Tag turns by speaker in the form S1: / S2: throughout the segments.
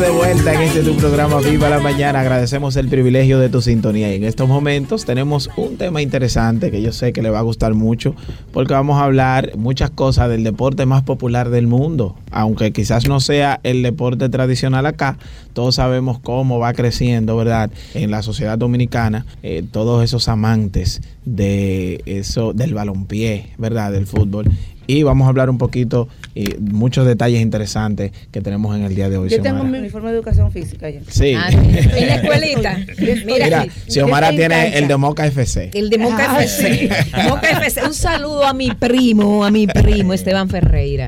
S1: De vuelta en este tu programa Viva la Mañana. Agradecemos el privilegio de tu sintonía. Y en estos momentos tenemos un tema interesante que yo sé que le va a gustar mucho porque vamos a hablar muchas cosas del deporte más popular del mundo. Aunque quizás no sea el deporte tradicional acá, todos sabemos cómo va creciendo, ¿verdad? En la sociedad dominicana, eh, todos esos amantes de eso, del balompié, ¿verdad? Del fútbol y vamos a hablar un poquito y muchos detalles interesantes que tenemos en el día de hoy.
S2: Yo tengo mi uniforme de educación física ya.
S1: Sí.
S3: Ah, en la escuelita.
S1: Mira, Mira Xiomara tiene el de Moca FC.
S3: El de Moca
S2: Ah,
S3: FC. Moca FC. Un saludo a mi primo, a mi primo Esteban Ferreira,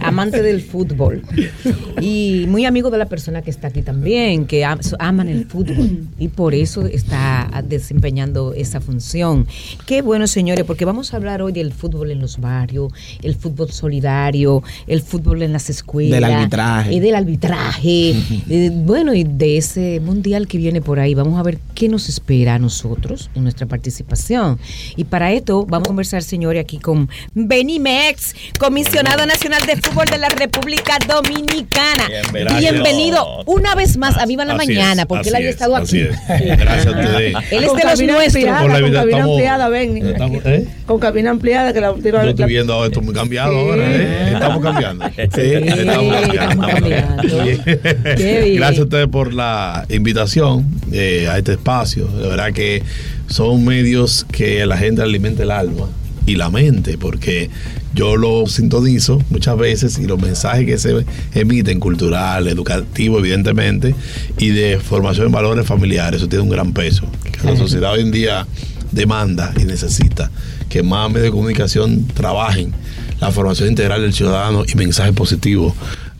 S3: amante del fútbol. Y muy amigo de la persona que está aquí también, que am- aman el fútbol. Y por eso está desempeñando esa función. Qué bueno, señores, porque vamos a hablar hoy del fútbol en los barrios, el fútbol solidario, el fútbol en las escuelas.
S1: Del arbitraje.
S3: Y del arbitraje. eh, bueno, y de ese mundial que viene por ahí. Vamos a ver qué nos espera a nosotros en nuestra participación. Y para esto vamos a conversar, señores, aquí con Benny Mex, comisionado nacional de fútbol de la República Dominicana.
S4: Bienvenido.
S3: Bienvenido una vez más a Viva la
S4: Así
S3: Mañana,
S4: es,
S3: porque él había
S4: es,
S3: estado aquí.
S4: es. Gracias a ustedes.
S3: Él es
S2: Con
S3: de los nuestros.
S2: ampliada,
S4: Por la
S2: con cabina
S4: estamos-
S2: ampliada, ven.
S4: Estamos- ¿eh?
S2: Con cabina ampliada que la
S4: Yo estoy viendo esto muy cambiado ahora, ¿eh? Estamos cambiando. Sí, estamos
S3: estamos cambiando.
S4: Gracias a ustedes por la invitación eh, a este espacio. De verdad que son medios que la gente alimenta el alma y la mente, porque yo lo sintonizo muchas veces y los mensajes que se emiten, cultural, educativo, evidentemente, y de formación en valores familiares, eso tiene un gran peso. Que la sociedad hoy en día demanda y necesita que más medios de comunicación trabajen la formación integral del ciudadano y mensajes positivos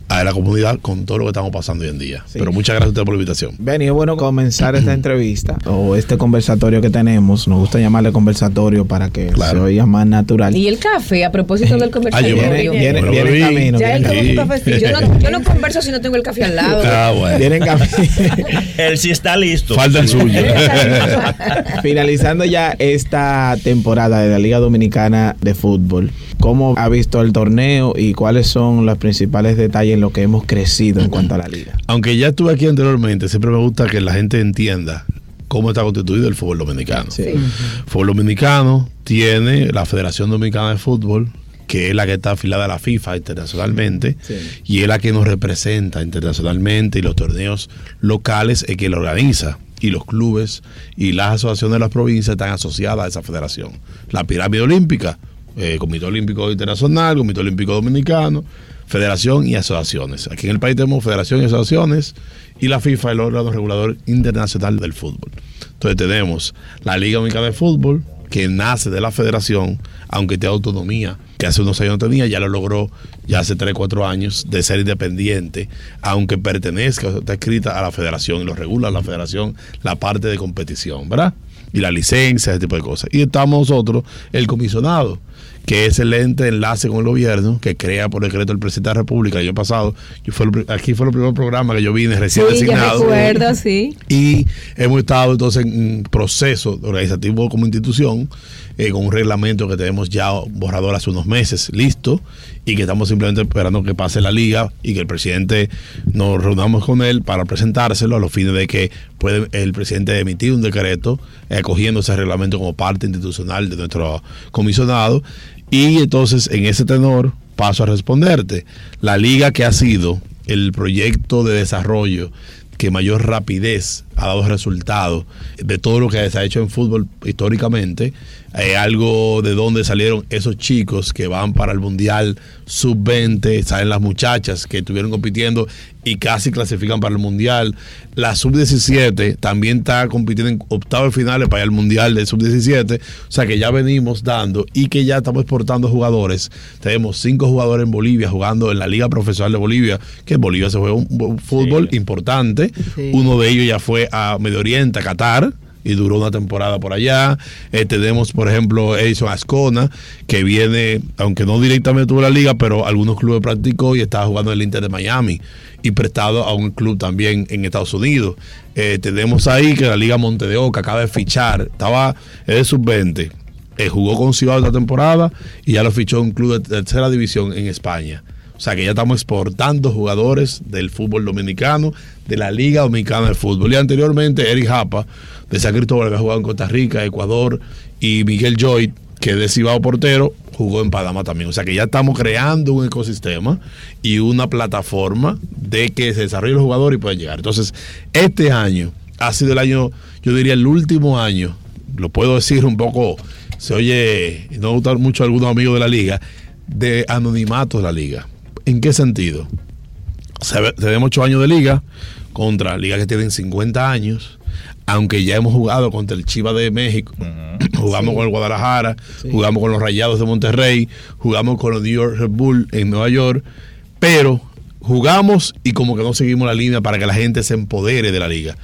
S4: a la comunidad con todo lo que estamos pasando hoy en día.
S1: Sí.
S4: Pero muchas gracias a ustedes por la invitación.
S1: Benny, es bueno comenzar esta entrevista o este conversatorio que tenemos. Nos gusta llamarle conversatorio para que
S4: Claro.
S1: se oiga más natural.
S3: Y el café, a propósito del
S4: Ah, yo
S3: conversatorio.
S4: me-
S1: Viene, viene,
S4: Bueno,
S1: viene camino.
S2: Ya
S1: viene
S4: Sí.
S3: Yo no, yo no converso si no tengo el café al lado.
S4: Ah, bueno.
S1: Viene en camino.
S5: Él sí está listo.
S4: Falta el suyo.
S1: Finalizando ya esta temporada de la Liga Dominicana de Fútbol, ¿cómo ha visto el torneo y cuáles son los principales detalles en lo que hemos crecido en cuanto a la liga?
S4: Aunque ya estuve aquí anteriormente, siempre me gusta que la gente entienda cómo está constituido el fútbol dominicano.
S1: Sí.
S4: El fútbol dominicano tiene la Federación Dominicana de Fútbol, que es la que está afiliada a la FIFA internacionalmente,
S1: Sí.
S4: y es la que nos representa internacionalmente, y los torneos locales es que lo organiza. Y los clubes y las asociaciones de las provincias están asociadas a esa federación. La pirámide olímpica, eh, Comité Olímpico Internacional, Comité Olímpico Dominicano, Federación y asociaciones. Aquí en el país tenemos federación y asociaciones y la FIFA, el órgano regulador internacional del fútbol. Entonces tenemos la Liga Dominicana de Fútbol, que nace de la federación, aunque tiene autonomía, que hace unos años no tenía, ya lo logró ya hace 3, 4 años de ser independiente, aunque pertenezca, está escrita a la federación y lo regula la federación la parte de competición, ¿verdad? Y la licencia, ese tipo de cosas. Y estamos nosotros, el comisionado, que es el ente de enlace con el gobierno, que crea por decreto el presidente de la República el año pasado. Yo fue el aquí fue el primer programa que yo vine recién
S3: Sí,
S4: designado.
S3: recuerdo, sí.
S4: Y hemos estado entonces en un proceso organizativo como institución, eh, con un reglamento que tenemos ya borrador hace unos meses, listo, y que estamos simplemente esperando que pase la liga y que el presidente nos reunamos con él para presentárselo a los fines de que puede el presidente emitir un decreto eh, acogiendo ese reglamento como parte institucional de nuestro comisionado. Y entonces en ese tenor paso a responderte. La liga que ha sido el proyecto de desarrollo que mayor rapidez ha dado resultados de todo lo que se ha hecho en fútbol históricamente, eh, algo de donde salieron esos chicos que van para el Mundial sub-20, salen las muchachas que estuvieron compitiendo y casi clasifican para el Mundial. La sub-17 también está compitiendo en octavos de finales para al Mundial de sub-17, o sea que ya venimos dando y que ya estamos exportando jugadores. Tenemos cinco jugadores en Bolivia jugando en la Liga Profesional de Bolivia, que en Bolivia se juega un, fútbol importante.
S2: Sí.
S4: Uno de ellos ya fue a Medio Oriente, a Qatar, y duró una temporada por allá. Eh, tenemos, por ejemplo, Edison Ascona, que viene, aunque no directamente tuvo la liga, pero algunos clubes practicó y estaba jugando en el Inter de Miami y prestado a un club también en Estados Unidos. Eh, tenemos ahí que la Liga Monte de Oca acaba de fichar, estaba es de sub-20, eh, jugó con Ciudad esta temporada y ya lo fichó un club de tercera división en España. O sea que ya estamos exportando jugadores del fútbol dominicano, de la Liga Dominicana de Fútbol. Y anteriormente Eric Japa, de San Cristóbal, que ha jugado en Costa Rica, Ecuador, y Miguel Joy, que es de Cibao Portero, jugó en Panamá también. O sea que ya estamos creando un ecosistema y una plataforma de que se desarrolle los jugadores y puedan llegar. Entonces, este año ha sido el año, yo diría el último año, lo puedo decir un poco, se oye, no gusta mucho a algunos amigos de la liga, de anonimato de la liga. ¿En qué sentido? Tenemos ocho años de liga contra ligas que tienen 50 años, aunque ya hemos jugado contra el Chiva de México, jugamos con el Guadalajara, jugamos con los Rayados de Monterrey, jugamos con los New York Red Bull en Nueva York, pero jugamos y como que no seguimos la línea para que la gente se empodere de la liga.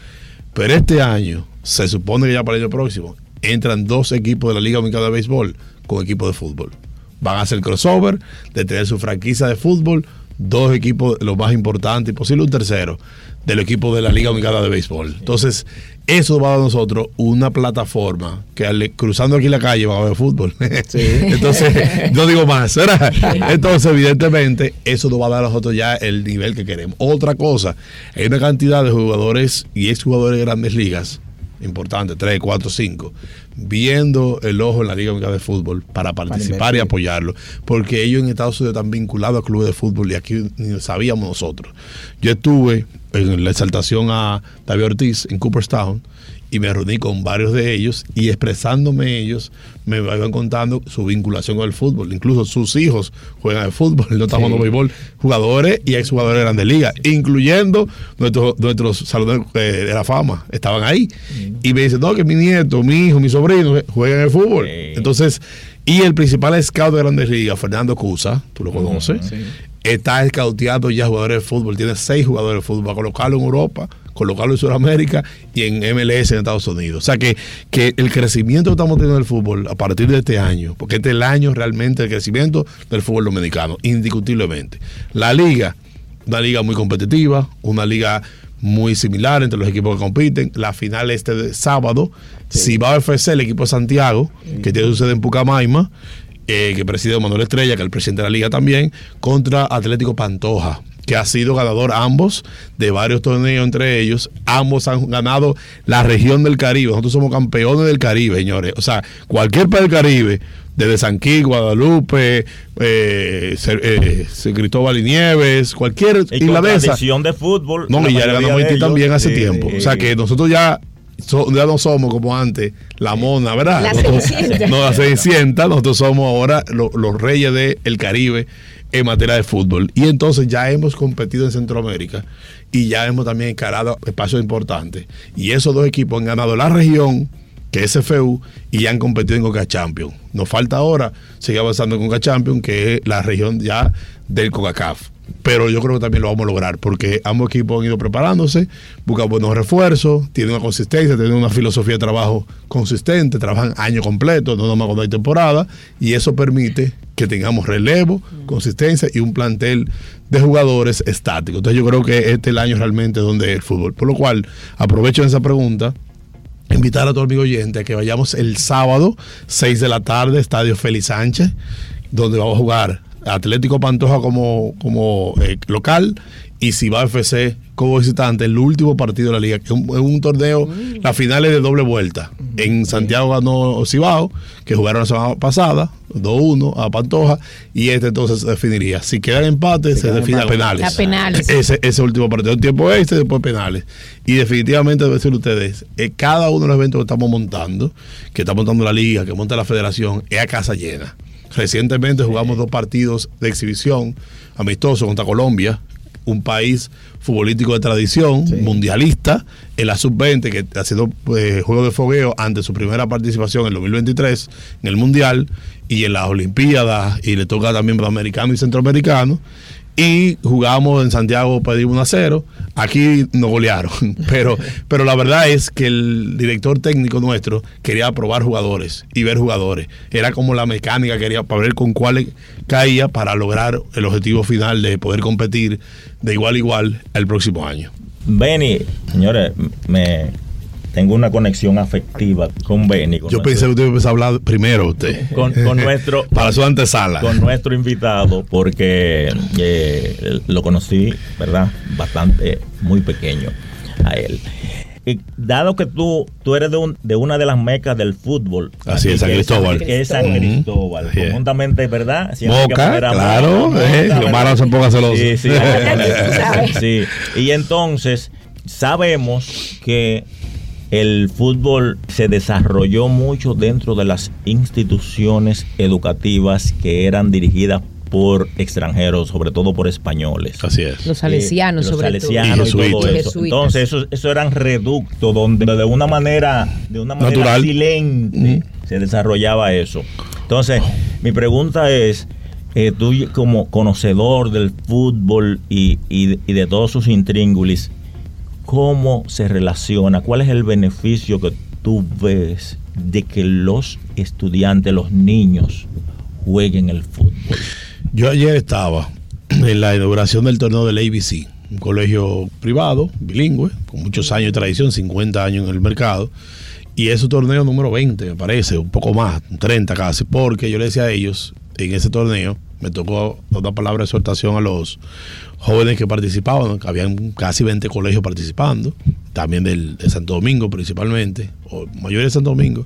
S4: Pero este año, se supone que ya para el año próximo, entran dos equipos de la Liga Dominicana de Béisbol con equipos de fútbol. Van a hacer crossover de tener su franquicia de fútbol, dos equipos, los más importantes, y posible un tercero, del equipo de la Liga Dominicana de Béisbol. Entonces, eso va a dar a nosotros una plataforma que al- cruzando aquí la calle va a ver fútbol. Entonces, no digo más. ¿verdad? Entonces, evidentemente, eso nos va a dar a nosotros ya el nivel que queremos. Otra cosa, hay una cantidad de jugadores y exjugadores de grandes ligas importante, 3, 4, 5, viendo el ojo en la Liga Dominicana de Fútbol para participar y apoyarlo, porque ellos en Estados Unidos están vinculados a clubes de fútbol y aquí ni sabíamos nosotros. Yo estuve en la exaltación a David Ortiz en Cooperstown y me reuní con varios de ellos y expresándome ellos me iban contando su vinculación con el fútbol. Incluso sus hijos juegan al fútbol, no estamos jugando béisbol, jugadores y exjugadores de grandes ligas, incluyendo nuestros, nuestros salones eh, de la fama, estaban ahí. Y me dicen, no, que mi nieto, mi hijo, mi sobrino juegan al fútbol.
S5: Sí.
S4: Entonces, y el principal scout de grandes ligas, Fernando Cusa, tú lo conoces, está escauteando ya jugadores de fútbol, tiene seis jugadores de fútbol, para colocarlo en Europa, colocarlo en Sudamérica y en MLS en Estados Unidos. O sea que, que el crecimiento que estamos teniendo en el fútbol a partir de este año, porque este es el año realmente del crecimiento del fútbol dominicano, indiscutiblemente. La liga, una liga muy competitiva, una liga muy similar entre los equipos que compiten. La final este de sábado, si va a FC el equipo de Santiago, que tiene su sede en Pucamaima, eh, que preside Manuel Estrella, que es el presidente de la liga también, contra Atlético Pantoja, que ha sido ganador ambos de varios torneos entre ellos. Ambos han ganado la región del Caribe. Nosotros somos campeones del Caribe, señores. O sea, cualquier país del Caribe, desde Sanquí, Guadalupe, eh, eh, Cristóbal y Nieves, cualquier
S5: Y
S4: isla de
S5: de fútbol.
S4: No, y ya le ganamos
S5: de
S4: Haití también hace
S5: sí.
S4: tiempo. O sea que nosotros ya, so- ya no somos como antes, la mona, ¿verdad?
S3: La
S4: Nosotros-. No, la Cenicienta, nosotros somos ahora lo- los reyes del Caribe en materia de fútbol. Y entonces ya hemos competido en Centroamérica y ya hemos también encarado espacios importantes. Y esos dos equipos han ganado la región que es FU, y ya han competido en Coca Champions. Nos falta ahora seguir avanzando en Coca Champions, que es la región ya del CONCACAF. Pero yo creo que también lo vamos a lograr, porque ambos equipos han ido preparándose, buscan buenos refuerzos, tienen una consistencia, tienen una filosofía de trabajo consistente, trabajan año completo, no nomás cuando hay temporada, y eso permite que tengamos relevo, consistencia y un plantel de jugadores estáticos. Entonces yo creo que este es el año realmente donde el fútbol. Por lo cual, aprovecho esa pregunta invitar a todo amigo oyente a que vayamos el sábado, 6 de la tarde, Estadio Félix Sánchez, donde vamos a jugar Atlético Pantoja como, como eh, local y Ciba FC como visitante, el último partido de la liga, que es un, torneo, la final es de doble vuelta. En Santiago ganó Cibao, que jugaron la semana pasada, 2-1 a Pantoja, y este entonces se definiría. Si quedan empates, se
S1: quedan
S4: define penales.
S3: A penales.
S4: Ese, ese último partido, un tiempo este, después penales. Y definitivamente, debo decir ustedes, eh, cada uno de los eventos que estamos montando, que está montando la liga, que monta la federación, es a casa llena. Recientemente jugamos dos partidos de exhibición amistosos contra Colombia, un país futbolístico de tradición, mundialista, en la sub-20, que ha sido eh, juego de fogueo ante su primera participación en el 2023 en el Mundial y en las Olimpiadas, y le toca también americano y centroamericano. Y jugamos en Santiago, pedimos 1 a 0. Aquí nos golearon. Pero, pero la verdad es que el director técnico nuestro quería probar jugadores y ver jugadores. Era como la mecánica, quería para ver con cuáles caía para lograr el objetivo final de poder competir de igual a igual el próximo año.
S5: Benny, señores, me tengo una conexión afectiva con Benny. con
S4: Yo pensé que usted empezó a hablar primero usted.
S5: con, con nuestro
S4: Para su antesala.
S5: con nuestro invitado porque eh, lo conocí, ¿verdad? Bastante, muy pequeño a él. Y dado que tú, tú eres de, un- de una de las mecas del fútbol.
S4: Así es, San Cristóbal.
S5: Que es San. Cristóbal.
S4: Es.
S5: Conjuntamente, ¿verdad? Siempre hay que
S4: claro, eh, no se ponga celoso.
S5: Sí, sí. Sí. Y entonces, sabemos que el fútbol se desarrolló mucho dentro de las instituciones educativas que eran dirigidas por extranjeros, sobre todo por españoles.
S4: Así es.
S3: Los salesianos,
S5: Eh, los
S3: sobre
S5: salesianos
S4: todo.
S5: y
S4: Y
S5: todo eso.
S3: Jesuitas.
S5: Entonces, eso, eso eran reductos donde de una manera, de una manera
S4: Natural.
S5: silente se desarrollaba eso. Entonces, mi pregunta es, eh, tú como conocedor del fútbol y, y- y de todos sus intríngulis, ¿cómo se relaciona? ¿Cuál es el beneficio que tú ves de que los estudiantes, los niños, jueguen el fútbol?
S4: Yo ayer estaba en la inauguración del torneo del ABC, un colegio privado, bilingüe, con muchos años de tradición, 50 años en el mercado. Y es su torneo número 20, me parece, un poco más, 30 casi, porque yo le decía a ellos, en ese torneo, me tocó dar palabra de exhortación a los jóvenes que participaban, que habían casi 20 colegios participando, también del, de Santo Domingo principalmente, o mayoría de Santo Domingo.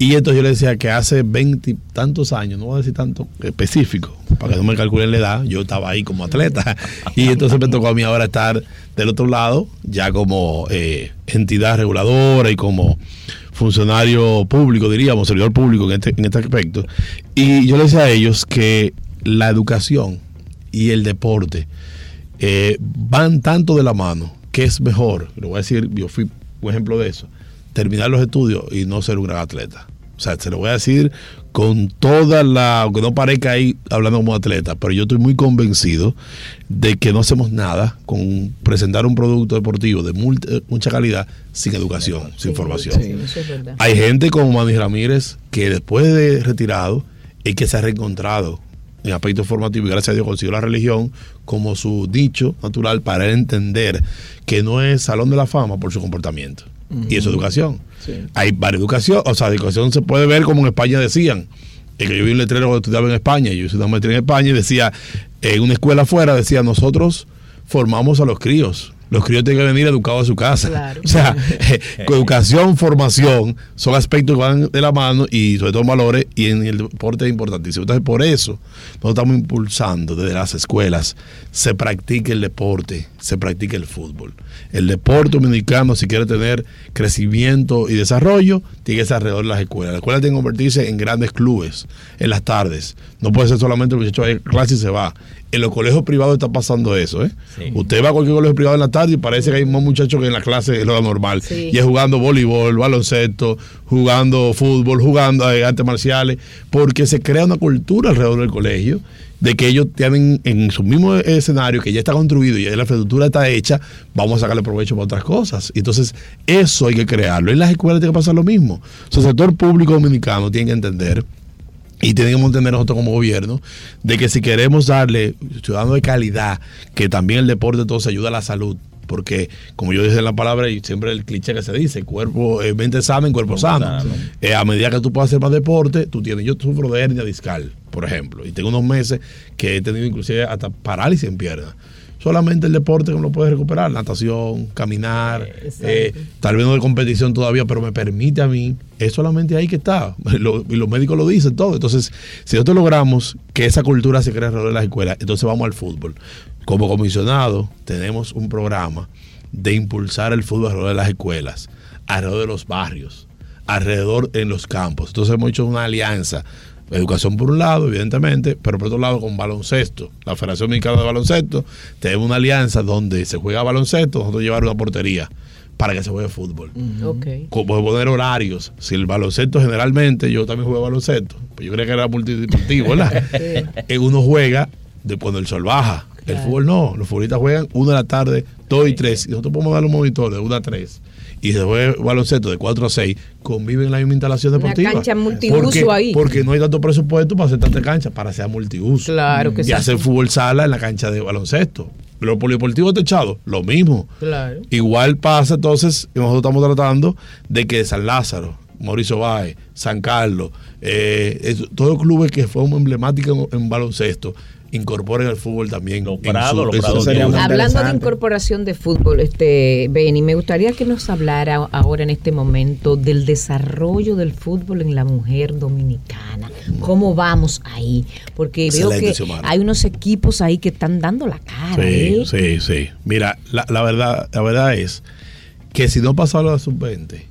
S4: Y entonces yo le decía que hace 20 y tantos años, no voy a decir tanto específico, para que no me calculen la edad, yo estaba ahí como atleta. Y entonces me tocó a mí ahora estar del otro lado, ya como eh, entidad reguladora y como funcionario público, diríamos, servidor público en este, en este aspecto. Y yo le decía a ellos que la educación y el deporte eh, van tanto de la mano que es mejor, lo voy a decir, yo fui un ejemplo de eso, terminar los estudios y no ser un gran atleta. O sea, se lo voy a decir con toda la, aunque no parezca ahí hablando como atleta, pero yo estoy muy convencido de que no hacemos nada con presentar un producto deportivo de multi- mucha calidad sin educación, sin formación.
S3: Sí, eso es verdad.
S4: Hay gente como Manny Ramírez que después de retirado es que se ha reencontrado en aspecto formativo y gracias a Dios consiguió la religión como su dicho natural para él entender que no es salón de la fama por su comportamiento. Y es educación.
S1: Sí.
S4: Hay varias educación, o sea, educación se puede ver como en España decían. El que yo vi un letrero cuando estudiaba en España, yo hice una maestría en España y decía, en una escuela afuera, decía, nosotros formamos a los críos. Los críos tienen que venir educados a su casa.
S3: Claro.
S4: O sea, educación, formación, son aspectos que van de la mano y sobre todo valores y en el deporte es importantísimo. Entonces, por eso nosotros estamos impulsando desde las escuelas, se practique el deporte, se practique el fútbol. El deporte dominicano, si quiere tener crecimiento y desarrollo, tiene que ser alrededor de las escuelas. Las escuelas tienen que convertirse en grandes clubes en las tardes. No puede ser solamente el muchacho a clase y se va. En los colegios privados está pasando eso. ¿eh?
S5: Sí.
S4: Usted va a cualquier colegio privado en la tarde y parece que hay más muchachos que en la clase es lo normal.
S3: Sí.
S4: Y es jugando voleibol, baloncesto, jugando fútbol, jugando eh, artes marciales, porque se crea una cultura alrededor del colegio de que ellos tienen en su mismo escenario que ya está construido y ya la infraestructura está hecha, vamos a sacarle provecho para otras cosas. Entonces, eso hay que crearlo. En las escuelas tiene que pasar lo mismo. O sea, el sector público dominicano tiene que entender y tenemos que entender nosotros como gobierno de que si queremos darle ciudadanos de calidad, que también el deporte entonces ayuda a la salud. Porque, como yo dije en la palabra, y siempre el cliché que se dice, cuerpo, eh, mente sana en cuerpo sano. Eh, a medida que tú puedas hacer más deporte, tú tienes, yo sufro de hernia discal, por ejemplo, y tengo unos meses que he tenido inclusive hasta parálisis en pierna. Solamente el deporte que me lo puede recuperar, natación, caminar,
S3: Exacto.
S4: eh, tal vez no de competición todavía, pero me permite a mí, es solamente ahí que está. Lo- y los médicos lo dicen todo. Entonces, si nosotros logramos que esa cultura se cree alrededor de las escuelas, entonces vamos al fútbol. Como comisionado, tenemos un programa de impulsar el fútbol alrededor de las escuelas, alrededor de los barrios, alrededor en los campos. Entonces hemos hecho una alianza. Educación por un lado, evidentemente, pero por otro lado con baloncesto. La Federación Mexicana de Baloncesto tenemos una alianza donde se juega baloncesto, nosotros llevar una portería para que se juegue fútbol.
S3: Ok.
S4: Como poner horarios. Si el baloncesto generalmente, yo también juego baloncesto, pues yo creía que era multideportivo, ¿verdad? Eh, Uno juega de cuando el sol baja. El
S3: Claro.
S4: fútbol no. Los futbolistas juegan una de la tarde, dos y tres. Y nosotros podemos dar un monitor de una a tres. Y se juega baloncesto de 4 a 6, conviven en la misma instalación
S3: Una
S4: deportiva.
S3: cancha multiuso
S4: porque,
S3: ahí.
S4: Porque no hay tanto presupuesto para hacer tanta cancha, para ser multiuso.
S3: Claro que
S4: y
S3: sí.
S4: hacer fútbol sala en la cancha de baloncesto. Los polideportivos techados, lo mismo.
S3: Claro.
S4: Igual pasa entonces, nosotros estamos tratando de que San Lázaro, Mauricio Báez, San Carlos, eh, todos los clubes que fueron emblemáticos en, en baloncesto, incorporen el fútbol también.
S5: Los Prados, los Prados
S3: Hablando de incorporación de fútbol, este Beni, me gustaría que nos hablara ahora en este momento del desarrollo del fútbol en la mujer dominicana. ¿Cómo vamos ahí? Porque veo que
S4: Xiomara.
S3: hay unos equipos ahí que están dando la cara.
S4: Sí,
S3: ¿eh?
S4: sí, sí. Mira, la, la verdad, la verdad es que si no pasaba la sub-20,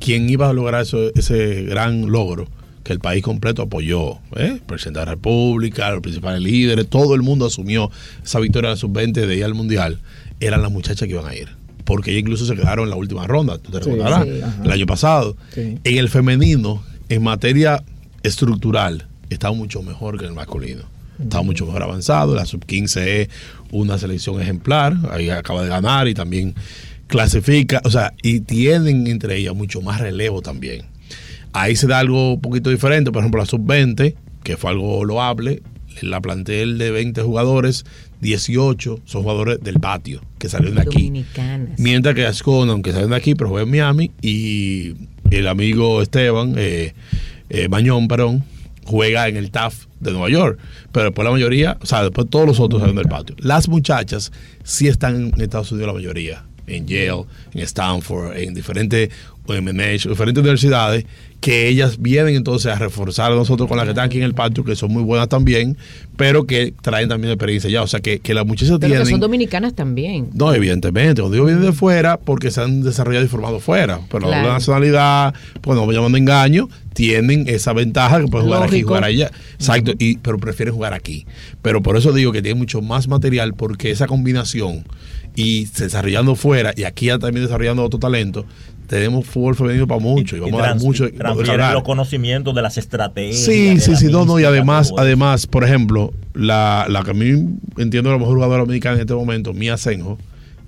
S4: ¿quién iba a lograr eso- ese gran logro? Que el país completo apoyó, ¿eh? El presidente de la República, los principales líderes, todo el mundo asumió esa victoria de la sub-20 de ir al Mundial. Eran las muchachas que iban a ir. Porque ellas incluso se quedaron en la última ronda, tú te
S1: Sí,
S4: recordarás,
S1: sí,
S4: el año pasado.
S1: Sí.
S4: En el femenino, en materia estructural, está mucho mejor que en el masculino. Está mucho mejor avanzado. La sub-15 es una selección ejemplar. Ahí acaba de ganar y también clasifica. O sea, y tienen entre ellas mucho más relevo también. Ahí se da algo un poquito diferente. Por ejemplo, la sub-20, que fue algo loable. La plantel de 20 jugadores, 18 son jugadores del patio que salieron de aquí.
S3: Dominicanas.
S4: Mientras que Ascona, aunque salen de aquí, pero juega en Miami, y el amigo Esteban, eh, eh, Mañón, perdón, juega en el TAF de Nueva York. Pero después la mayoría, o sea, después todos los otros salen del patio. Las muchachas sí están en Estados Unidos la mayoría, en Yale, en Stanford, en diferentes diferentes universidades, que ellas vienen entonces a reforzar a nosotros con las que están aquí en el patio, que son muy buenas también, pero que traen también experiencia ya. O sea, que, que las muchachas
S3: Pero que
S4: tienen...
S3: son dominicanas también.
S4: No, evidentemente. Cuando digo vienen de fuera, porque se han desarrollado y formado fuera. Pero
S3: Claro.
S4: la nacionalidad, pues no me llaman de engaño, tienen esa ventaja que pueden jugar aquí y jugar allá. Exacto, y, pero prefieren jugar aquí. Pero por eso digo que tienen mucho más material, porque esa combinación y desarrollando fuera y aquí ya también desarrollando otro talento, tenemos fútbol femenino para mucho y,
S5: y
S4: vamos a dar mucho.
S5: transfieren los conocimientos de las estrategias.
S4: Sí, sí,
S5: la
S4: sí, no, no, y además, además, por ejemplo, la, la que a mí entiendo la mejor jugadora dominicana en este momento, Mía Senjo,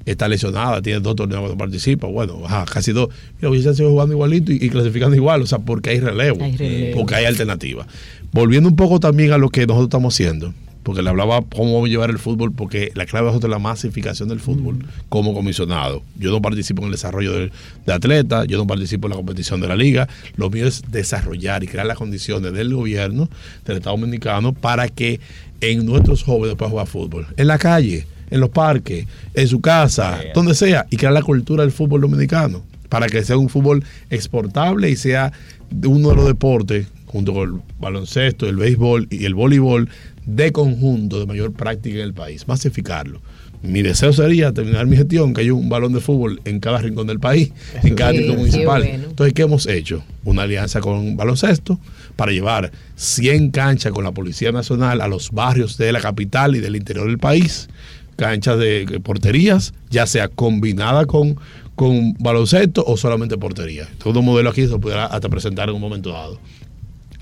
S4: está lesionada, tiene dos torneos que no participa, bueno, ajá, casi dos. Y los muchachos siguen jugando igualito y, y clasificando igual, o sea, porque hay relevo,
S3: Hay relevo.
S4: porque hay alternativa. Volviendo un poco también a lo que nosotros estamos haciendo, porque le hablaba cómo vamos a llevar el fútbol, porque la clave es la masificación del fútbol como comisionado. Yo no participo en el desarrollo de, de atletas, yo no participo en la competición de la liga. Lo mío es desarrollar y crear las condiciones del gobierno del Estado Dominicano para que en nuestros jóvenes puedan jugar fútbol. En la calle, en los parques, en su casa, donde sea, y crear la cultura del fútbol dominicano para que sea un fútbol exportable y sea uno de los deportes, junto con el baloncesto, el béisbol y el voleibol, de conjunto de mayor práctica en el país, masificarlo. Mi deseo sería terminar mi gestión, que haya un balón de fútbol en cada rincón del país, en cada
S3: Sí,
S4: municipal.
S3: bueno.
S4: Entonces, ¿qué hemos hecho? Una alianza con baloncesto para llevar 100 canchas con la Policía Nacional a los barrios de la capital y del interior del país, canchas de de porterías, ya sea combinada con, con baloncesto o solamente portería. Todo modelo aquí se pudiera hasta presentar en un momento dado.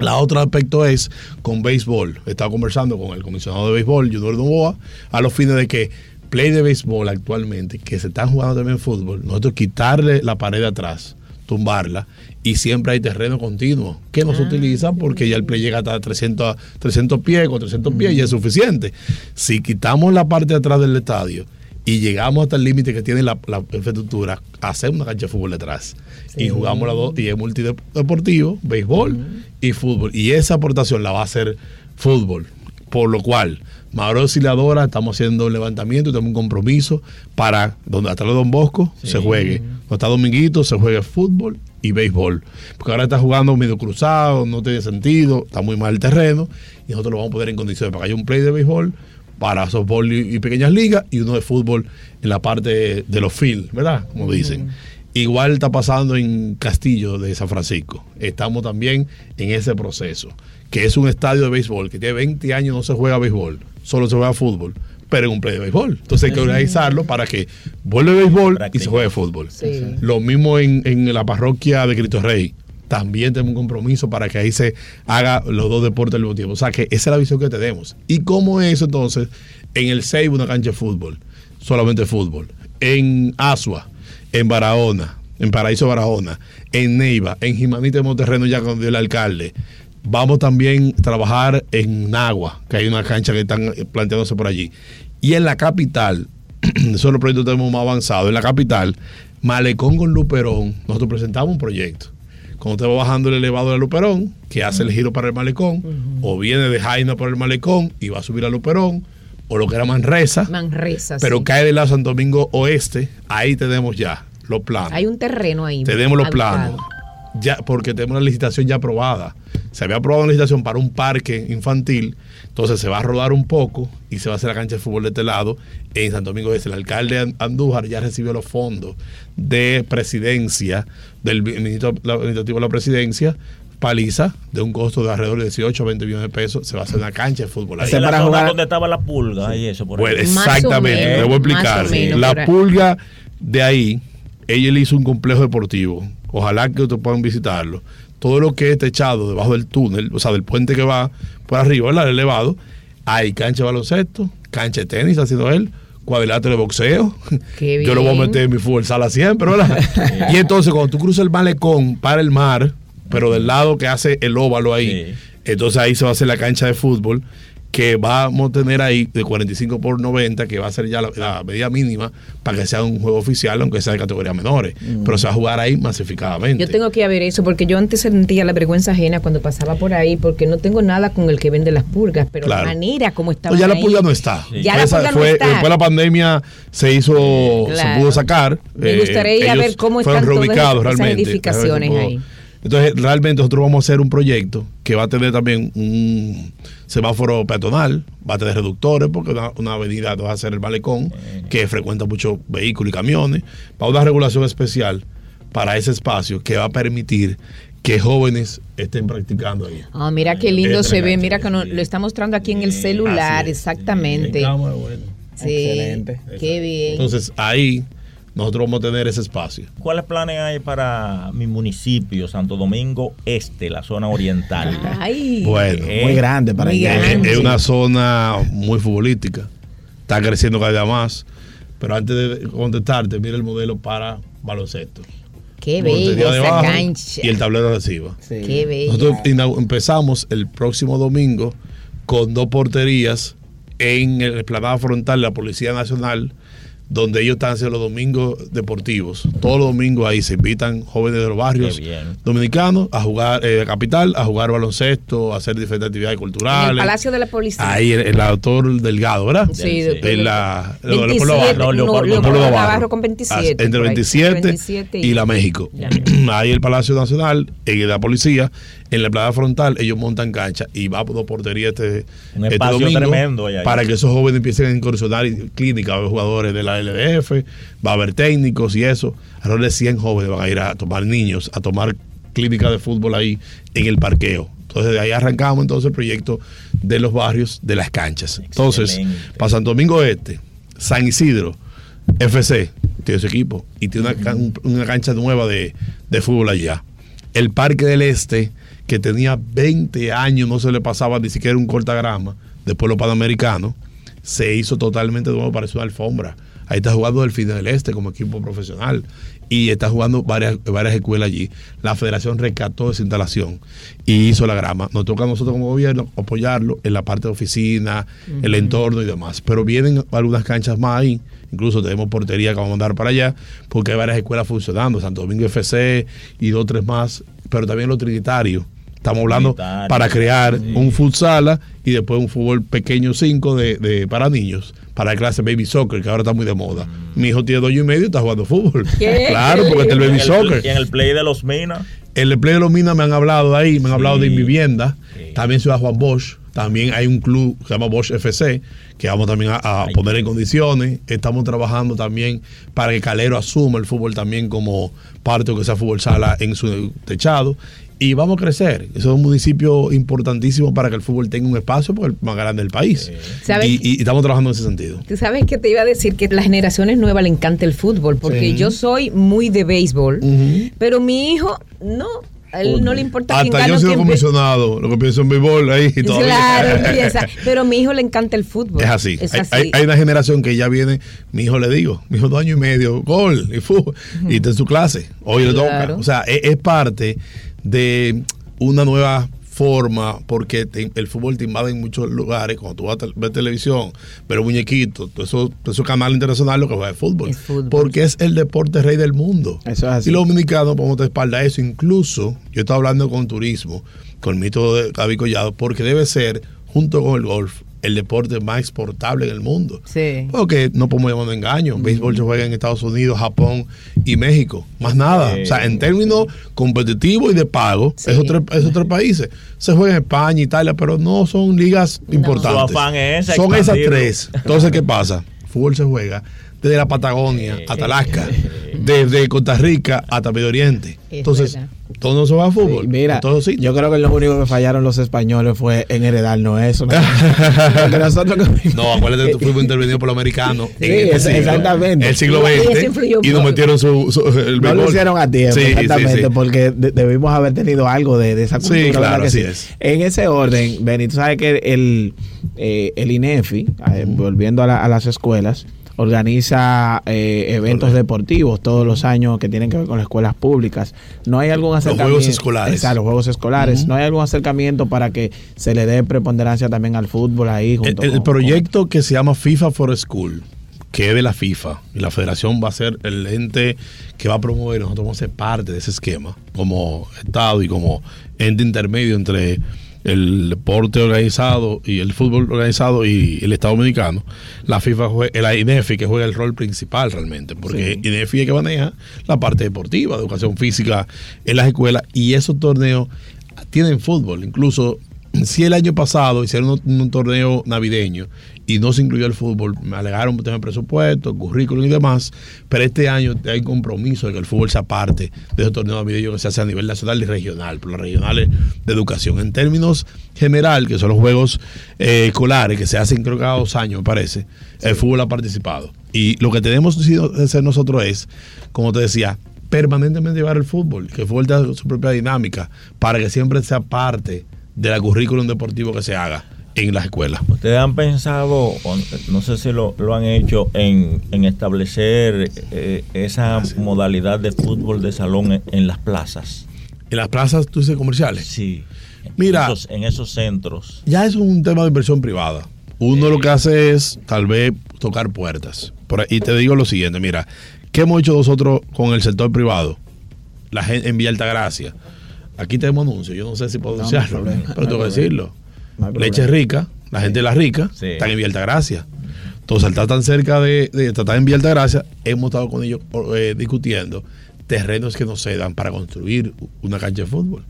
S4: La otro aspecto es con béisbol. He estado conversando con el comisionado de béisbol, Junior Novoa, a los fines de que play de béisbol actualmente, que se están jugando también fútbol, nosotros quitarle la pared de atrás, tumbarla, y siempre hay terreno continuo que no se utiliza porque ya el play llega hasta 300, 300 pies, con 300 pies y es suficiente. Si quitamos la parte de atrás del estadio y llegamos hasta el límite que tiene la, la infraestructura, hacemos una cancha de fútbol detrás. Y jugamos las dos, y es multideportivo, béisbol y fútbol. Y esa aportación la va a hacer fútbol. Por lo cual, Mauro Osciladora, estamos haciendo un levantamiento y tenemos un compromiso para donde atrás de Don Bosco se juegue. Donde está Dominguito, se juegue fútbol y béisbol. Porque ahora está jugando medio cruzado, no tiene sentido, está muy mal el terreno. Y nosotros lo vamos a poner en condiciones para que haya un play de béisbol para softball y, y pequeñas ligas y uno de fútbol en la parte de los field, ¿verdad? Como dicen. Igual está pasando en Castillo de San Francisco. Estamos también en ese proceso, que es un estadio de béisbol que tiene 20 años no se juega béisbol, solo se juega fútbol, pero en un play de béisbol. Entonces hay que organizarlo para que vuelva el béisbol y se juegue fútbol.
S3: Sí.
S4: Lo mismo en, en la parroquia de Cristo Rey. También tenemos un compromiso para que ahí se haga los dos deportes al mismo tiempo. O sea que esa es la visión que tenemos. ¿Y cómo es entonces en el Seibo una cancha de fútbol? Solamente fútbol. En Asua, en Barahona, en Paraíso Barahona, en Neiva, en Jimanita de Monterreno ya con el alcalde. Vamos también a trabajar en Nagua, que hay una cancha que están eh, planteándose por allí. Y en la capital son los proyectos que tenemos más avanzados. En la capital, Malecón con Luperón, nosotros presentamos un proyecto. Cuando usted va bajando el elevado de Luperón, que hace el giro para el Malecón, o viene de Jaina por el Malecón y va a subir a Luperón, o lo que era Manresa,
S3: Manresa.
S4: pero
S3: sí.
S4: cae del lado Santo Domingo Oeste, ahí tenemos ya los planos.
S3: Hay un terreno ahí.
S4: Tenemos los planos. Ya, porque tenemos una licitación ya aprobada. Se había aprobado una licitación para un parque infantil. Entonces se va a rodar un poco y se va a hacer la cancha de fútbol de este lado en Santo Domingo Este. El alcalde An- Andújar ya recibió los fondos de presidencia del ministro la- administrativo de la presidencia, paliza, de un costo de alrededor de 18 a 20 millones de pesos. Se va a hacer una cancha de fútbol ahí.
S5: En la
S1: para
S5: zona
S1: jugar-
S5: donde estaba la pulga y eso por
S3: o
S4: exactamente,
S3: menos,
S4: voy a
S3: o
S4: explicar.
S3: menos
S4: la pulga de ahí, ella le hizo un complejo deportivo. Ojalá que ustedes puedan visitarlo. Todo lo que es techado debajo del túnel, o sea, del puente que va por arriba, ¿verdad? El elevado, hay cancha de baloncesto, cancha de tenis, haciendo él, cuadrilátero de boxeo.
S3: Qué
S4: Yo lo voy a
S3: bien.
S4: meter en mi fútbol sala siempre, ¿verdad? y entonces cuando tú cruzas el malecón para el mar, pero del lado que hace el óvalo ahí,
S5: Sí.
S4: entonces ahí se va a hacer la cancha de fútbol que vamos a tener ahí de 45 por 90, que va a ser ya la, la medida mínima para que sea un juego oficial, aunque sea de categorías menores. Pero se va a jugar ahí masificadamente.
S3: Yo tengo que ir a ver eso porque yo antes sentía la vergüenza ajena cuando pasaba por ahí porque no tengo nada con el que vende las purgas, pero
S4: Claro.
S3: la manera como estaba.
S4: Pues ya la pulga no está.
S3: Ya la
S4: Esa
S3: pulga no
S4: fue-
S3: está.
S4: Después de la pandemia se hizo, se pudo sacar.
S3: Me gustaría ir a
S4: ellos
S3: ver cómo están todas esas edificaciones ahí.
S4: Entonces, realmente nosotros vamos a hacer un proyecto que va a tener también un semáforo peatonal, va a tener reductores, porque una, una avenida va a ser el malecón, que frecuenta muchos vehículos y camiones. Va a una regulación especial para ese espacio que va a permitir que jóvenes estén practicando ahí.
S3: Ah, mira qué lindo se ve, mira que no- lo está mostrando aquí en el celular, exactamente. Sí,
S1: Excelente.
S3: qué bien.
S4: Entonces, ahí nosotros vamos a tener ese espacio.
S5: ¿Cuáles planes hay para mi municipio, Santo Domingo Este, la zona oriental?
S3: Ay,
S4: Bueno,
S5: Eh,
S1: Muy grande para
S3: muy grande.
S4: es una zona muy futbolística. Está creciendo cada día más. Pero antes de contestarte, mira el modelo para baloncesto.
S3: qué bella esa cancha.
S4: Y el tablero reciba.
S1: Sí.
S3: Qué bella.
S4: Nosotros empezamos el próximo domingo con dos porterías en el explanada frontal de la Policía Nacional, donde ellos están haciendo los domingos deportivos. Todos los domingos ahí se invitan jóvenes de los barrios dominicanos a jugar, eh, de capital, a jugar baloncesto, a hacer diferentes actividades
S3: en
S4: culturales.
S3: el Palacio de la Policía.
S4: Ahí el, el doctor Delgado, ¿verdad?
S3: Sí,
S4: la,
S3: Veintisiete,
S4: Leopoldo Navarro.
S5: no, Leopoldo
S3: Leopoldo
S4: Navarro.
S3: Navarro con 27,
S4: Ah, Entre
S3: por ahí.
S4: 27,
S3: 27
S4: y, la México.
S3: Ya.
S4: Ahí el Palacio Nacional, en la policía, en la playa frontal, ellos montan cancha y va por dos porterías este,
S5: Un
S4: este domingo
S5: tremendo allá.
S4: para que esos jóvenes empiecen a incursionar en clínica, va a haber jugadores de la LDF, va a haber técnicos y eso. Alrededor de 100 jóvenes van a ir a tomar niños, a tomar clínica de fútbol ahí en el parqueo. Entonces de ahí arrancamos entonces el proyecto de los barrios, de las canchas. Entonces,
S5: Excelente.
S4: para Santo Domingo Este, San Isidro, FC, tiene su equipo y tiene una, una cancha nueva de, de fútbol allá. El Parque del Este, que tenía 20 años, no se le pasaba ni siquiera un cortagrama, después los Panamericanos, se hizo totalmente nuevo, parece una alfombra. Ahí está jugando el del Este como equipo profesional y está jugando varias, varias escuelas allí. La federación rescató esa instalación y hizo la grama. Nos toca a nosotros como gobierno apoyarlo en la parte de oficina, el entorno y demás. Pero vienen algunas canchas más ahí. Incluso tenemos portería que vamos a mandar para allá porque hay varias escuelas funcionando. Santo Domingo FC y dos tres más. Pero también los trinitarios. Estamos hablando para crear
S5: Sí.
S4: un futsala y después un fútbol pequeño 5 de, de- para niños, para la clase baby soccer, que ahora está muy de moda. Mi hijo tiene dos años y medio y está jugando fútbol.
S3: ¿Qué?
S4: Claro, porque está el
S5: Y
S4: baby
S5: el-
S4: soccer.
S5: Y en el play de los Minas.
S4: En el Play de los Minas me han hablado de ahí, me han hablado de vivienda.
S5: Sí.
S4: También Ciudad Juan Bosch. También hay un club que se llama Bosch FC, que vamos también a, a poner en condiciones. Estamos trabajando también para que Calero asuma el fútbol también como parte de que sea fútbol sala en su techado. Y vamos a crecer. Eso es un municipio importantísimo para que el fútbol tenga un espacio, porque es el más grande del país.
S3: ¿Sabes?
S4: Y, y- estamos trabajando en ese sentido.
S3: Tú sabes que te iba a decir que a las generaciones nuevas le encanta el fútbol, porque
S1: Sí.
S3: yo soy muy de béisbol, pero mi hijo no, a él no le importa quién
S4: Hasta
S3: gana
S4: yo
S3: o
S4: he sido
S3: quién pierde.
S4: comisionado, lo que pienso en béisbol ahí y todavía.
S3: Claro, empieza. Pero a mi hijo le encanta el fútbol.
S4: Es así.
S3: Es
S4: Hay-
S3: así.
S4: Hay, hay una generación que ya viene, mi hijo le digo, mi hijo dos años y medio, gol y fútbol, y está en su clase. Hoy le toca. O sea, es, es parte de una nueva forma, porque te- el fútbol te invade en muchos lugares, cuando tú vas a te- ver televisión, ver los muñequitos, todo eso, todo esos canales internacionales lo que juega es fútbol,
S3: Es fútbol.
S4: porque es el deporte rey del mundo.
S1: Eso es así.
S4: Y los dominicanos podemos de espalda eso. Incluso yo estaba hablando con turismo, con el mito de Gaby Collado, porque debe ser, junto con el golf, el deporte más exportable en el mundo.
S3: Sí.
S4: Porque no podemos llamar de engaño. Béisbol se juega en Estados Unidos, Japón y México. Más nada.
S5: Sí.
S4: O sea, en términos competitivos y de pago,
S3: Sí.
S4: esos, tres, esos tres países. Se juega en España, Italia, pero no son ligas importantes.
S5: Su afán es ese,
S4: Son esas tres. Entonces, ¿qué pasa? Fútbol se juega desde la Patagonia hasta Alaska, desde Costa Rica hasta Medio Oriente.
S3: Es
S4: Entonces. Todo no se va a fútbol.
S1: Sí, mira, yo creo que lo único que fallaron los españoles fue en heredarnos eso. ¿no? Nosotros
S4: No, acuérdate que tú fuimos intervenido por los americanos.
S1: Sí,
S4: en este siglo,
S1: exactamente.
S4: El siglo
S3: Y
S4: XX.
S3: influyó
S4: Y nos metieron su, su- el
S1: No lo hicieron a tiempo,
S4: Sí, sí,
S1: exactamente,
S4: sí.
S1: porque de- debimos haber tenido algo de, de esa
S4: Sí,
S1: cultura. ¿verdad
S4: claro,
S1: que
S4: así
S1: sí?
S4: es.
S1: En ese orden, Benny, tú sabes que el, eh, el INEFI, eh, volviendo a, la- a las escuelas, organiza eh, eventos deportivos todos los años que tienen que ver con las escuelas públicas. No hay algún acercamiento.
S4: Juegos Escolares.
S1: Exacto, los juegos escolares. No hay algún acercamiento para que se le dé preponderancia también al fútbol ahí.
S4: El,
S1: Junto
S4: el
S1: con-
S4: proyecto que se llama FIFA for School, que es de la FIFA, y la federación va a ser el ente que va a promover, nosotros vamos a ser parte de ese esquema, como Estado y como ente intermedio entre el deporte organizado y el fútbol organizado y el Estado Dominicano, la FIFA juega, la INEFI que juega el rol principal realmente, porque
S1: Sí.
S4: INEFI es que maneja la parte deportiva, de educación física en las escuelas y esos torneos tienen fútbol, incluso si el año pasado hicieron un, torneo navideño y no se incluyó el fútbol, me alegaron tema de presupuesto, currículum y demás, pero este año hay compromiso de que el fútbol sea parte de ese torneo navideño que se hace a nivel nacional y regional, por las regionales de educación. En términos general, que son los juegos eh, escolares que se hacen creo cada dos años, me parece, el fútbol ha participado. Y lo que tenemos que hacer nosotros es, como te decía, permanentemente llevar el fútbol, que el fútbol tenga su propia dinámica, para que siempre sea parte de la currículum deportivo que se haga en las escuelas.
S5: ¿Ustedes han pensado, no sé si lo, lo han hecho, en, en establecer eh, esa modalidad de fútbol de salón en, en las plazas?
S4: En las plazas, tú dices comerciales.
S5: Sí.
S4: Mira.
S5: En esos, en esos centros.
S4: Ya eso es un tema de inversión privada. Uno lo que hace es tal vez tocar puertas. Por y te digo lo siguiente, mira, ¿qué hemos hecho nosotros con el sector privado? La gente en Villa Altagracia. Aquí tenemos anuncios, yo no sé si puedo
S1: No,
S4: anunciarlo,
S1: no
S4: pero tengo que decirlo. Leche rica, la gente de la rica,
S5: Sí.
S4: están en Villa Altagracia. Entonces, al estar tan cerca de, de estar en Villa Altagracia, hemos estado con ellos eh, discutiendo terrenos que nos cedan para construir una cancha de fútbol.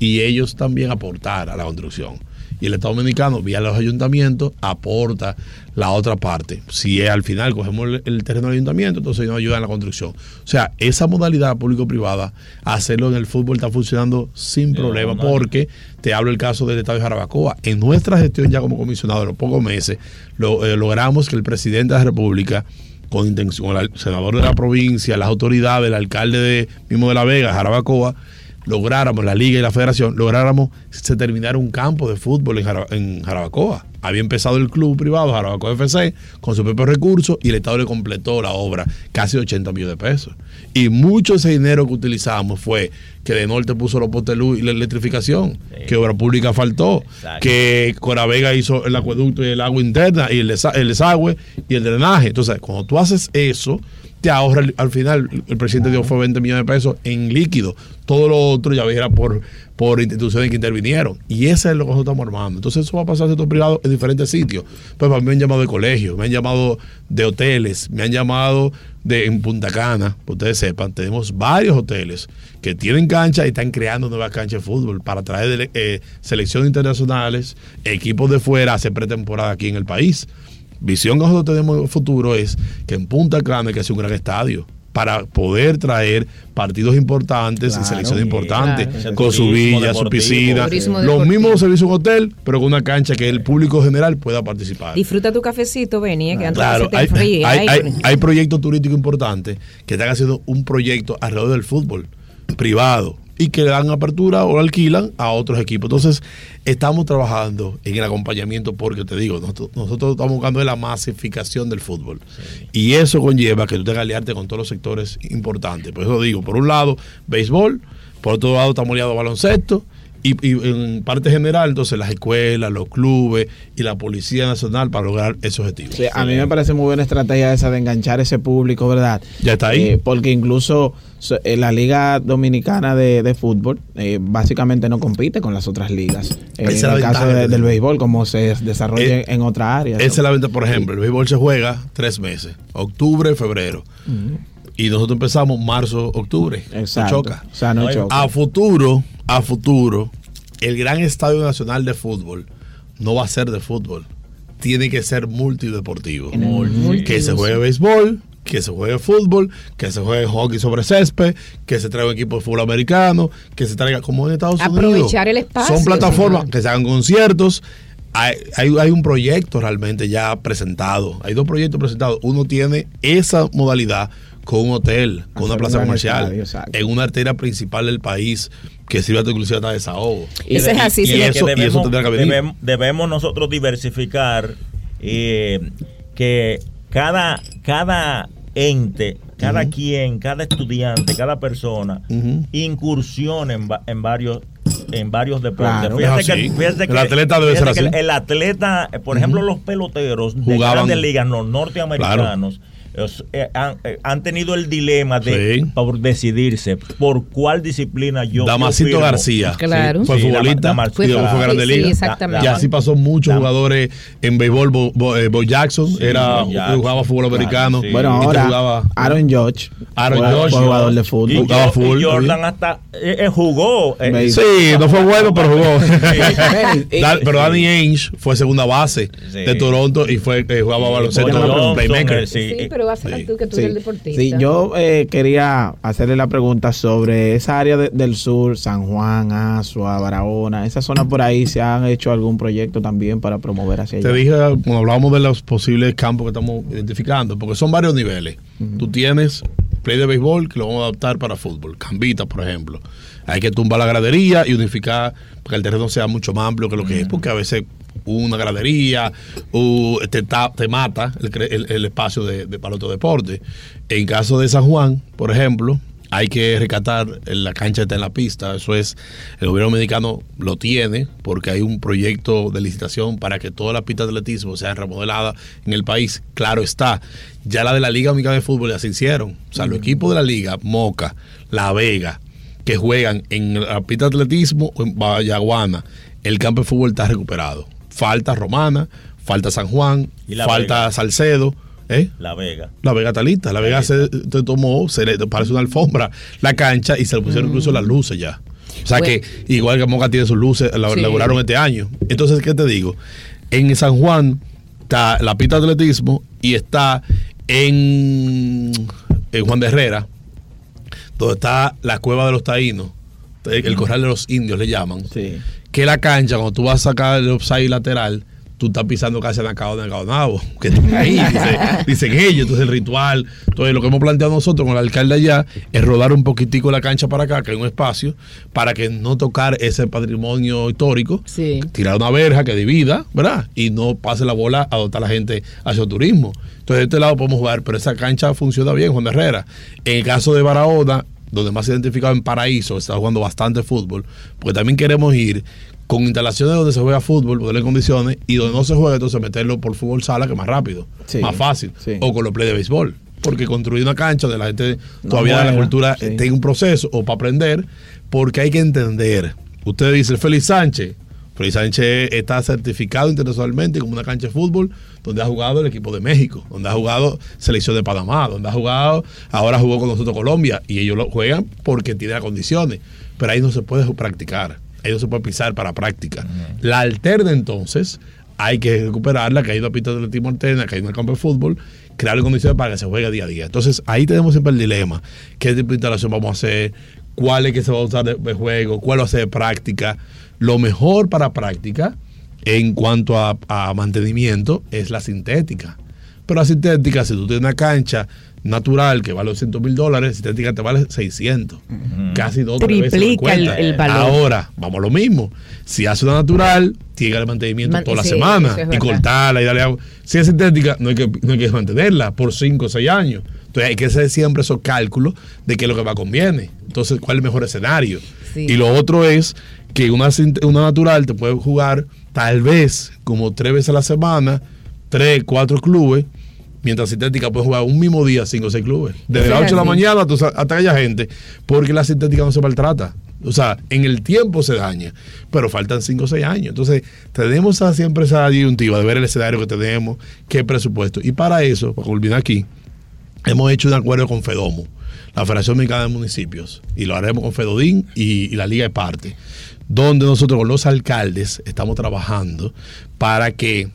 S4: Y ellos también aportar a la construcción. Y el Estado Dominicano, vía los ayuntamientos, aporta la otra parte. Si es al final cogemos el, el terreno del ayuntamiento, entonces nos ayudan en la construcción. O sea, esa modalidad público-privada, hacerlo en el fútbol está funcionando sin
S5: Sí,
S4: problema,
S5: no, no.
S4: porque te hablo el caso del Estado de Jarabacoa. En nuestra gestión ya como comisionado, en los pocos meses, lo- eh, logramos que el presidente de la República, con intención, el senador de la provincia, las autoridades, el alcalde de, mismo de La Vega, Jarabacoa, lográramos, la liga y la federación, lográramos se terminara un campo de fútbol en, Jara- en Jarabacoa. Había empezado el club privado Jarabacoa FC con sus propios recursos y el Estado le completó la obra, casi 80 millones de pesos. Y mucho de ese dinero que utilizamos fue que de norte puso los postes luz y la electrificación,
S5: Sí.
S4: que obra pública faltó,
S5: Exacto.
S4: que Coravega hizo el acueducto y el agua interna y el, el desagüe y el drenaje. Entonces, cuando tú haces eso, te ahorra al- al final, el presidente dio fue 20 millones de pesos en líquido. Todo lo otro ya era por, por instituciones que intervinieron. Y ese es lo que nosotros estamos armando. Entonces eso va a pasar al sector privado en diferentes sitios. Pues a mí me han llamado de colegios, me han llamado de hoteles, me han llamado de en Punta Cana, para ustedes sepan, tenemos varios hoteles que tienen canchas y están creando nuevas canchas de fútbol para traer eh, selecciones internacionales, equipos de fuera a hacer pretemporada aquí en el país. Visión que nosotros tenemos en el futuro es que en Punta Cana hay que hacer un gran estadio para poder traer partidos importantes
S1: Claro.
S4: y selecciones importantes
S3: Claro.
S4: con su villa, su piscina, los mismos servicios de un hotel, pero con una cancha que el público general pueda participar.
S3: Disfruta tu cafecito, Benny, eh, que antes
S4: Claro,
S3: se te
S4: hay,
S3: enfríe.
S4: hay-
S3: Ay,
S4: hay- hay proyectos turísticos importantes que están haciendo un proyecto alrededor del fútbol privado y que le dan apertura o alquilan a otros equipos. Entonces, estamos trabajando en el acompañamiento porque te digo, nosotros, nosotros estamos buscando la masificación del fútbol. Y eso conlleva que tú tengas que aliarte con todos los sectores importantes. Por eso digo, por un lado, béisbol, por otro lado, estamos aliados a baloncesto y, y en parte general, entonces las escuelas, los clubes y la Policía Nacional para lograr ese objetivo.
S1: Sí, a mí me parece muy buena estrategia esa de enganchar ese público, ¿verdad?
S4: Ya está ahí.
S1: Eh, porque incluso so- eh, la Liga Dominicana de, de Fútbol eh, básicamente no compite con las otras ligas. Eh, en
S4: la
S1: el caso de- del béisbol, como se desarrolla
S4: Eh,
S1: en, otra área.
S4: Esa es la venta, por ejemplo, el béisbol se juega tres meses, octubre, febrero. Y nosotros empezamos marzo, octubre. No
S1: Exacto.
S4: choca.
S1: O sea, no
S5: No
S1: choca.
S4: A futuro, a futuro, el gran estadio nacional de fútbol no va a ser de fútbol. Tiene que ser multideportivo.
S5: Multi.
S4: Que se juegue béisbol, que se juegue fútbol, que se juegue hockey sobre césped, que se traiga un equipo de fútbol americano, que se traiga como en Estados Unidos.
S3: Aprovechar el espacio,
S4: Son plataformas que se hagan conciertos. Hay, hay, hay un proyecto realmente ya presentado. Hay dos proyectos presentados. Uno tiene esa modalidad con un hotel, con una plaza comercial,
S1: estadio,
S4: en una arteria principal del país que sirva de inclusive hasta desahogo.
S3: Eso es así,
S4: y, eso, y eso tendrá que venir.
S5: debemos, debemos nosotros diversificar eh, que cada, cada ente, cada quien, cada estudiante, cada persona
S4: Ujú.
S5: incursione en, va- en varios en varios deportes.
S1: Claro.
S5: Fíjate que, fíjate
S4: El
S5: que-
S4: atleta debe
S5: fíjate
S4: ser así.
S5: El, el atleta, por ejemplo, los peloteros de
S4: Jugaban-
S5: grandes ligas los norteamericanos han, eh, han tenido el dilema de
S4: Sí.
S5: por decidirse por cuál disciplina yo
S4: Damasito
S5: firmo.
S4: García
S3: Claro.
S4: fue
S5: Sí,
S4: futbolista
S3: Fue-
S4: y después fue
S3: sí,
S4: Grande
S3: sí,
S4: Liga.
S3: exactamente.
S4: Y así pasó muchos jugadores en béisbol. Bo, Bo- eh, Bo Jackson
S5: Sí,
S4: era
S5: Bo Jackson.
S4: jugaba fútbol
S5: Claro,
S4: americano.
S5: sí.
S1: Bueno, ahora
S4: jugaba-
S1: Aaron George
S4: Aaron George,
S1: fue jugador de fútbol.
S4: Jugaba
S5: y Jordan hasta eh, eh, jugó. eh,
S4: Sí, no fue bueno, pero jugó. Pero Danny Ainge fue segunda base de Toronto y fue eh, jugaba baloncesto playmaker.
S5: eh, sí.
S3: Sí, vas a
S5: Sí.
S3: tú que tú
S1: Sí,
S3: eres el deportista.
S1: sí, yo eh, quería hacerle la pregunta sobre esa área de- del sur, San Juan, Asua, Barahona, esa zona por ahí, ¿se han hecho algún proyecto también para promover hacia allá?
S4: Te dije cuando hablábamos de los posibles campos que estamos identificando, porque son varios niveles. Tú tienes play de béisbol que lo vamos a adaptar para fútbol, cambita, por ejemplo. Hay que tumbar la gradería y unificar para que el terreno sea mucho más amplio que lo que es, porque a veces una gradería o te, ta- te mata el, cre- el- el espacio de, de- para otro deporte. En caso de San Juan, por ejemplo, hay que rescatar la cancha que está en la pista. Eso es, el gobierno dominicano lo tiene porque hay un proyecto de licitación para que todas las pistas de atletismo sean remodeladas en el país. Claro está, ya la de la Liga Dominicana de Fútbol ya se hicieron. O sea, los equipos de la Liga, Moca, La Vega, que juegan en la pista de atletismo o en Vallaguana, el campo de fútbol está recuperado. Falta Romana, falta San Juan,
S5: Y La
S4: falta
S5: Vega.
S4: Salcedo. ¿eh?
S5: La Vega.
S4: La Vega está lista. La Vega se te tomó, se le parece una alfombra la cancha y se le pusieron incluso las luces ya. O sea
S3: Bueno.
S4: que igual que Moca tiene sus luces, la
S3: Sí.
S4: elaboraron este año. Entonces, ¿qué te digo? En San Juan está la pista de atletismo y está en, en Juan de Herrera, donde está la cueva de los taínos, el, corral de los indios le llaman
S1: Sí.
S4: que la cancha, cuando tú vas a sacar el offside lateral, tú estás pisando casi en Nacao de Nabo, que tú ahí, dice- dicen ellos, entonces el ritual. Entonces lo que hemos planteado nosotros con el alcalde allá es rodar un poquitico la cancha para acá, que hay un espacio, para que no tocar ese patrimonio histórico,
S3: Sí.
S4: tirar una verja que divida, ¿verdad? Y no pase la bola a dotar a la gente hacia el turismo. Entonces de este lado podemos jugar, pero esa cancha funciona bien, Juan Herrera. En el caso de Barahona, donde más identificado en Paraíso, está jugando bastante fútbol, porque también queremos ir con instalaciones donde se juega fútbol, ponerle condiciones, y donde no se juega, entonces meterlo por fútbol sala, que es más rápido,
S1: Sí,
S4: más fácil,
S1: sí.
S4: o con los play de béisbol. Porque construir una cancha donde la gente
S1: No
S4: todavía de la cultura
S1: sí.
S4: tenga un proceso o para aprender, porque hay que entender. Usted dice, Félix Sánchez. Félix Sánchez está certificado internacionalmente como una cancha de fútbol donde ha jugado el equipo de México, donde ha jugado selección de Panamá, donde ha jugado, ahora jugó con nosotros Colombia y ellos lo juegan porque tiene las condiciones, pero ahí no se puede practicar, no se puede pisar para práctica. La alterna entonces hay que recuperarla, que hay una pista de atletismo alterna, que hay un campo de fútbol, crear condiciones para que se juegue día a día. Entonces ahí tenemos siempre el dilema, qué tipo de instalación vamos a hacer, cuál es que se va a usar de, de juego, cuál va a ser de práctica. Lo mejor para práctica en cuanto a, a mantenimiento es la sintética. Pero la sintética, si tú tienes una cancha natural que vale 200 mil dólares, sintética te vale 600. Casi dos tres veces
S3: Triplica el- el valor.
S4: Ahora, vamos a lo mismo. Si hace una natural, tiene el mantenimiento
S3: Man-
S4: toda la semana
S3: es
S4: y cortarla y darle agua. Si es sintética, no hay que, no hay que mantenerla por 5 o 6 años. Entonces hay que hacer siempre esos cálculos de qué es lo que más conviene. Entonces, ¿cuál es el mejor escenario?
S3: Sí.
S4: Y lo otro es que una, una natural te puede jugar tal vez como tres veces a la semana, tres, cuatro clubes, mientras sintética puede jugar un mismo día cinco o seis clubes. Desde las
S3: es
S4: 8 de la mañana hasta, que haya gente, porque la sintética no se maltrata. O sea, en el tiempo se daña, pero faltan 5 o 6 años. Entonces, tenemos siempre esa disyuntiva de ver el escenario que tenemos, qué presupuesto. Y para eso, para culminar aquí, hemos hecho un acuerdo con Fedomo, la Federación Mexicana de Municipios, y lo haremos con Fedodín y, y la Liga de Parte, donde nosotros con los alcaldes estamos trabajando para que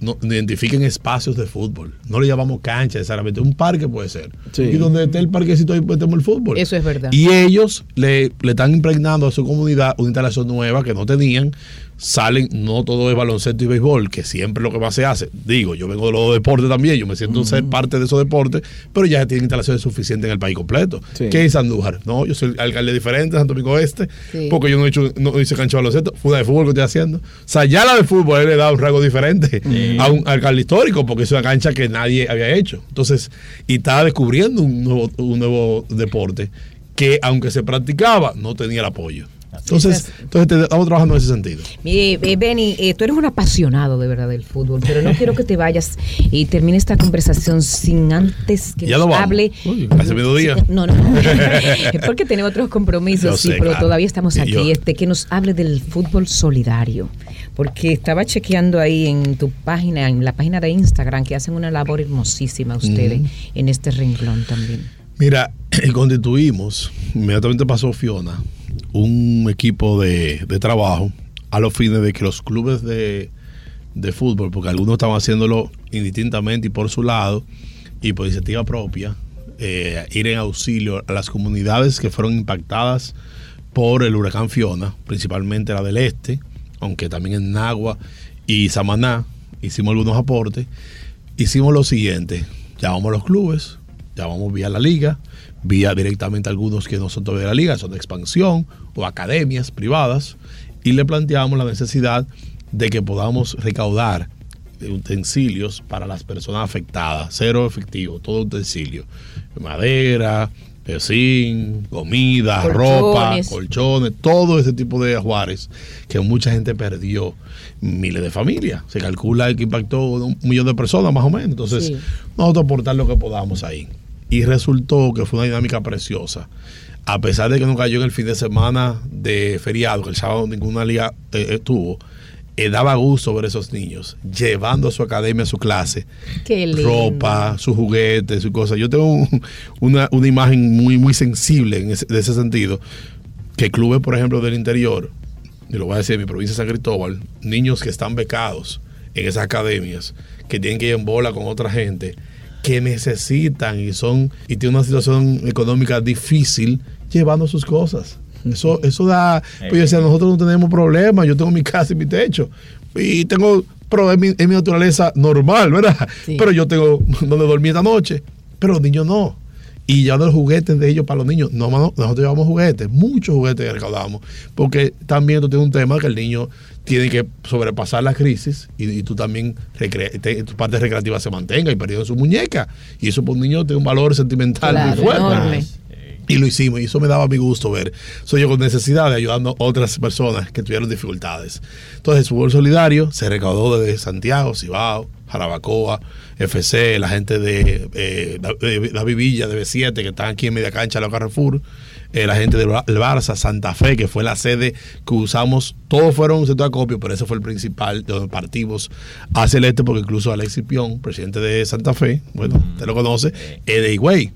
S4: no- identifiquen espacios de fútbol. No le llamamos cancha necesariamente, un parque puede ser.
S1: Sí.
S4: Y donde esté el parquecito ahí metemos el fútbol.
S3: Eso es verdad.
S4: Y ellos le, le están impregnando a su comunidad una instalación nueva que no tenían. Salen, no todo es baloncesto y béisbol, que siempre lo que más se hace. Digo, yo vengo de los deportes también, yo me siento ser parte de esos deportes, pero ya tienen instalaciones suficientes en el país completo.
S1: Sí.
S4: ¿Qué es Andújar? No, yo soy alcalde diferente de Santo Domingo Este,
S3: Sí.
S4: porque yo no, he hecho, no hice cancha de baloncesto, fue una de fútbol que estoy haciendo. O sea, ya la de fútbol él le da un rasgo diferente a un alcalde histórico, porque es una cancha que nadie había hecho. Entonces, y estaba descubriendo un nuevo, un nuevo deporte que, aunque se practicaba, no tenía el apoyo. Entonces, entonces te- estamos trabajando en ese sentido.
S3: Mire, eh, Benny, eh, tú eres un apasionado de verdad del fútbol, pero no quiero que te vayas y termine esta conversación sin antes que
S4: Ya
S3: nos hable.
S4: Uy, hace mediodía.
S3: No, no, no. porque tenemos otros compromisos, sí, pero
S4: claro.
S3: todavía estamos aquí.
S4: yo-
S3: Este, que nos hable del fútbol solidario. Porque estaba chequeando ahí en tu página, en la página de Instagram, que hacen una labor hermosísima ustedes en este renglón también.
S4: Mira, constituimos, inmediatamente pasó Fiona, un equipo de, trabajo a los fines de que los clubes de, de fútbol, porque algunos estaban haciéndolo indistintamente y por su lado, y por iniciativa propia, eh, ir en auxilio a las comunidades que fueron impactadas por el huracán Fiona, principalmente la del este, aunque también en Nagua y Samaná hicimos algunos aportes. Hicimos lo siguiente, llamamos a los clubes, llamamos vía la liga, vía directamente algunos que no son todavía de la liga, son de expansión o academias privadas, y le planteamos la necesidad de que podamos recaudar utensilios para las personas afectadas, cero efectivo, todo utensilio, madera, zinc, comida, ropa,
S3: Colchones.
S4: colchones, todo ese tipo de ajuares que mucha gente perdió, miles de familias. Se calcula que impactó un millón de personas más o menos. Entonces,
S3: Sí.
S4: nosotros aportar lo que podamos ahí. Y resultó que fue una dinámica preciosa. A pesar de que no cayó en el fin de semana de feriado, que el sábado ninguna liga eh, eh, tuvo, eh, daba gusto ver esos niños llevando a su academia, a su clase,
S3: Qué lindo.
S4: ropa, sus juguetes, sus cosas. Yo tengo un- una, una imagen muy, muy sensible en ese, de ese sentido, que clubes, por ejemplo, del interior, y lo voy a decir en mi provincia de San Cristóbal, niños que están becados en esas academias, que tienen que ir en bola con otra gente, que necesitan y son y tienen una situación económica difícil llevando sus cosas. Eso, eso da, pues yo decía, nosotros no tenemos problemas, yo tengo mi casa y mi techo, y tengo, pero es mi, es mi naturaleza normal, ¿verdad?
S3: Sí.
S4: Pero yo tengo donde dormir esta noche, pero los niños no. Y ya los juguetes de ellos para los niños, no, mano, nosotros llevamos juguetes, muchos juguetes recaudamos, porque también tú tienes un tema que el niño tiene que sobrepasar la crisis y, y tú también, te- tu parte recreativa se mantenga y perdiendo su muñeca. Y eso para un niño tiene un valor sentimental
S3: Claro,
S4: muy fuerte.
S3: enorme.
S4: Y lo hicimos, y eso me daba mi gusto ver. Soy yo con necesidad de ayudando a otras personas que tuvieron dificultades. Entonces, el fútbol solidario se recaudó desde Santiago, Cibao, Jarabacoa, FC, la gente de eh, Da- de David Villa, de B7, que están aquí en media cancha de la Carrefour, eh, la gente del Bar- del Barça, Santa Fe, que fue la sede que usamos. Todos fueron un centro de acopio, pero ese fue el principal de donde partimos hacia el este, porque incluso Alexis Pion, presidente de Santa Fe, bueno, usted lo conoce, es de Higüey.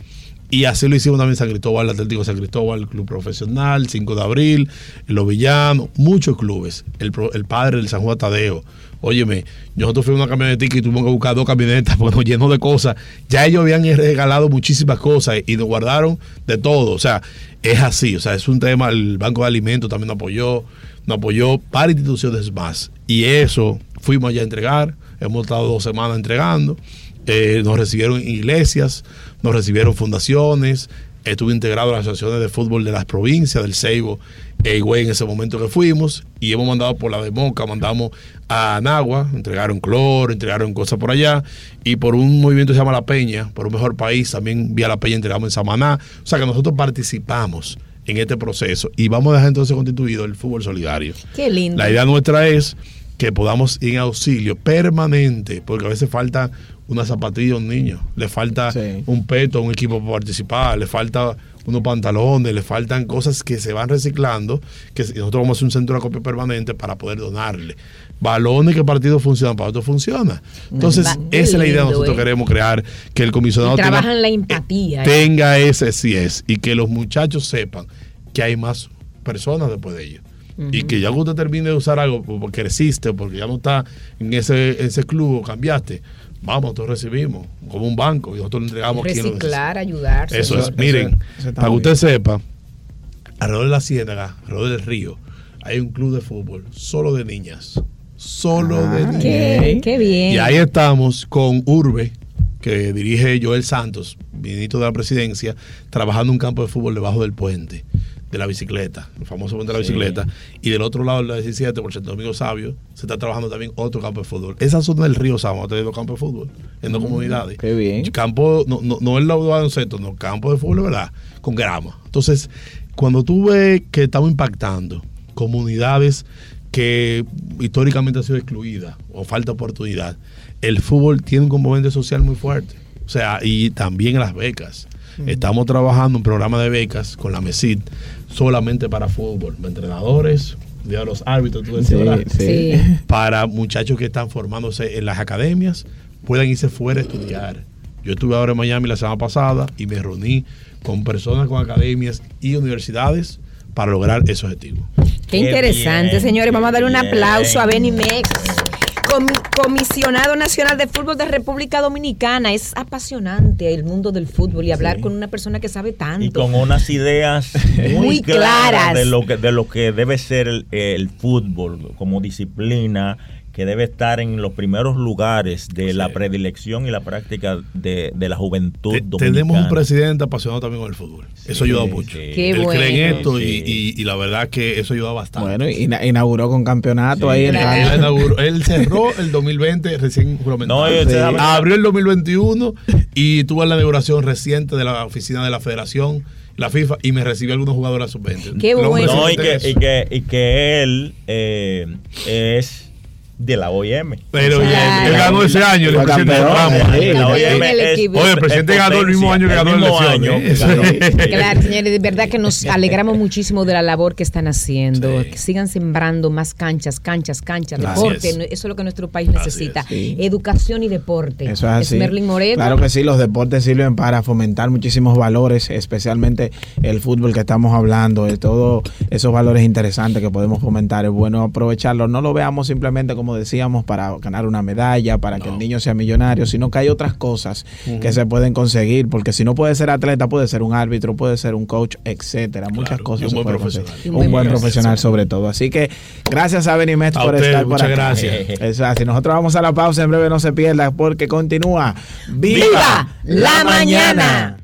S4: Y así lo hicimos también San Cristóbal, el Atlético San Cristóbal, el Club Profesional, 5 de Abril, Los Villanos, muchos clubes. El, el padre del San Juan Tadeo. Óyeme, nosotros fuimos a una camionetica y tuvimos que buscar dos camionetas porque nos de cosas. Ya ellos habían regalado muchísimas cosas y nos guardaron de todo. O sea, es así. O sea, es un tema. El Banco de Alimentos también nos apoyó. Nos apoyó para instituciones más. Y eso fuimos allá a entregar. Hemos estado dos semanas entregando. Eh, nos recibieron iglesias, nos recibieron fundaciones, Estuve integrado a las asociaciones de fútbol de las provincias, del Ceibo e Higüey en ese momento que fuimos. Y hemos mandado por la de Moca, mandamos a Anagua, entregaron cloro, entregaron cosas por allá. Y por un movimiento que se llama La Peña, por un mejor país, también vía La Peña entregamos en Samaná. O sea que nosotros participamos en este proceso y vamos a dejar entonces constituido el fútbol solidario.
S3: Qué lindo.
S4: La idea nuestra es que podamos ir en auxilio permanente, porque a veces falta una zapatilla a un niño, le falta
S1: Sí.
S4: un peto a un equipo para participar, le falta unos pantalones, le faltan cosas que se van reciclando, que nosotros vamos a hacer un centro de acopio permanente para poder donarle. Balones que partidos funcionan, para otros funciona. Entonces,
S3: Va-
S4: esa es la idea que nosotros
S3: eh.
S4: queremos crear, que el comisionado
S3: Y
S4: tenga-
S3: trabajan la empatía, eh.
S4: tenga ese sí es, y que los muchachos sepan que hay más personas después de ellos. Y que ya que usted termine de usar algo porque creciste o porque ya no está en ese, ese club o cambiaste, vamos, nosotros recibimos como un banco y nosotros le entregamos a quien lo
S3: Reciclar, ayudar.
S4: Eso
S3: señor.
S4: es, miren,
S1: eso
S4: para que usted sepa, alrededor de la ciénaga, alrededor del río, hay un club de fútbol solo de niñas. Solo
S1: Ah,
S4: de niñas.
S3: Qué, qué bien.
S4: Y ahí estamos con Urbe, que dirige Joel Santos, ministro de la presidencia, trabajando un campo de fútbol debajo del puente de la bicicleta, el famoso puente de la
S5: Sí.
S4: bicicleta. Y del otro lado, la 17, por Santo Domingo Sabio, se está trabajando también otro campo de fútbol. Esa zona del río Sama ha tenido campo de fútbol en dos comunidades.
S1: qué bien.
S4: Campo, no, no, no el lado de baloncesto, no, campo de fútbol, ¿verdad? Con grama. Entonces, cuando tú ves que estamos impactando comunidades que históricamente han sido excluidas o falta oportunidad, el fútbol tiene un componente social muy fuerte. O sea, y también las becas. Estamos trabajando un programa de becas con la MESID solamente para fútbol, entrenadores, de los árbitros, tú decías,
S1: Sí,
S4: ¿verdad?
S3: Sí.
S4: para muchachos que están formándose en las academias puedan irse fuera a estudiar. Yo estuve ahora en Miami la semana pasada y me reuní con personas con academias y universidades para lograr ese objetivo.
S3: Qué
S5: Qué
S3: interesante,
S5: bien,
S3: señores. Vamos a dar un aplauso a
S5: bien.
S3: Comisionado Nacional de Fútbol de República Dominicana. Es apasionante el mundo del fútbol y hablar con una persona que sabe tanto.
S5: y con unas ideas muy,
S3: Muy
S5: claras,
S3: claras.
S5: de lo que de lo que debe ser el, el fútbol como disciplina que debe estar en los primeros lugares de la predilección y la práctica de, de la juventud
S4: Te-
S5: dominicana.
S4: tenemos un presidente apasionado también con el fútbol. Eso ayuda mucho.
S5: sí.
S3: Qué
S4: Él cree en esto y,
S5: Sí.
S4: y- y la verdad que eso ayuda bastante.
S1: Bueno, ina- inauguró con campeonato
S5: Sí,
S1: ahí en.
S4: Él,
S1: la-
S4: inauguró- él cerró el 2020 recién juramentado.
S5: No,
S4: Abrió el 2021 y tuvo la inauguración reciente de la oficina de la federación, la FIFA, y me recibió algunos jugadores sub-20.
S3: Qué bueno.
S5: No, y que, y que, y que él eh, es de la OIM.
S4: Pero oye, él ganó ese año, el presidente Ramos.
S1: sí.
S5: La OIM
S3: En el
S5: es-
S3: equipo.
S4: Oye, el presidente
S5: es
S4: ganó el mismo año que ganó
S5: el
S4: elección,
S5: año que ganó.
S4: Sí.
S3: Claro, señores, de verdad que nos alegramos muchísimo de la labor que están haciendo.
S4: Sí.
S3: Que sigan sembrando más canchas, canchas, canchas,
S4: Así
S3: deporte.
S4: es.
S3: Eso es lo que nuestro país necesita.
S4: es.
S1: Sí.
S3: Educación y deporte.
S1: Eso es así.
S3: Merlin Moreno.
S1: Claro que sí, los deportes sirven para fomentar muchísimos valores, especialmente el fútbol que estamos hablando, de todos esos valores interesantes que podemos fomentar. Es bueno aprovecharlo. No lo veamos simplemente, como decíamos, para ganar una medalla, para que el niño sea millonario, sino que hay otras cosas que se pueden conseguir, porque si no puede ser atleta, puede ser un árbitro, puede ser un coach, etcétera. Muchas cosas
S4: y un buen profesional.
S3: un
S1: Un
S3: buen
S1: sobre todo. Así que gracias a Benimet por estar por
S4: muchas
S1: acá.
S4: gracias.
S1: Eso es así. Nosotros vamos a la pausa, en breve no se pierda porque continúa.
S3: ¡Viva la mañana!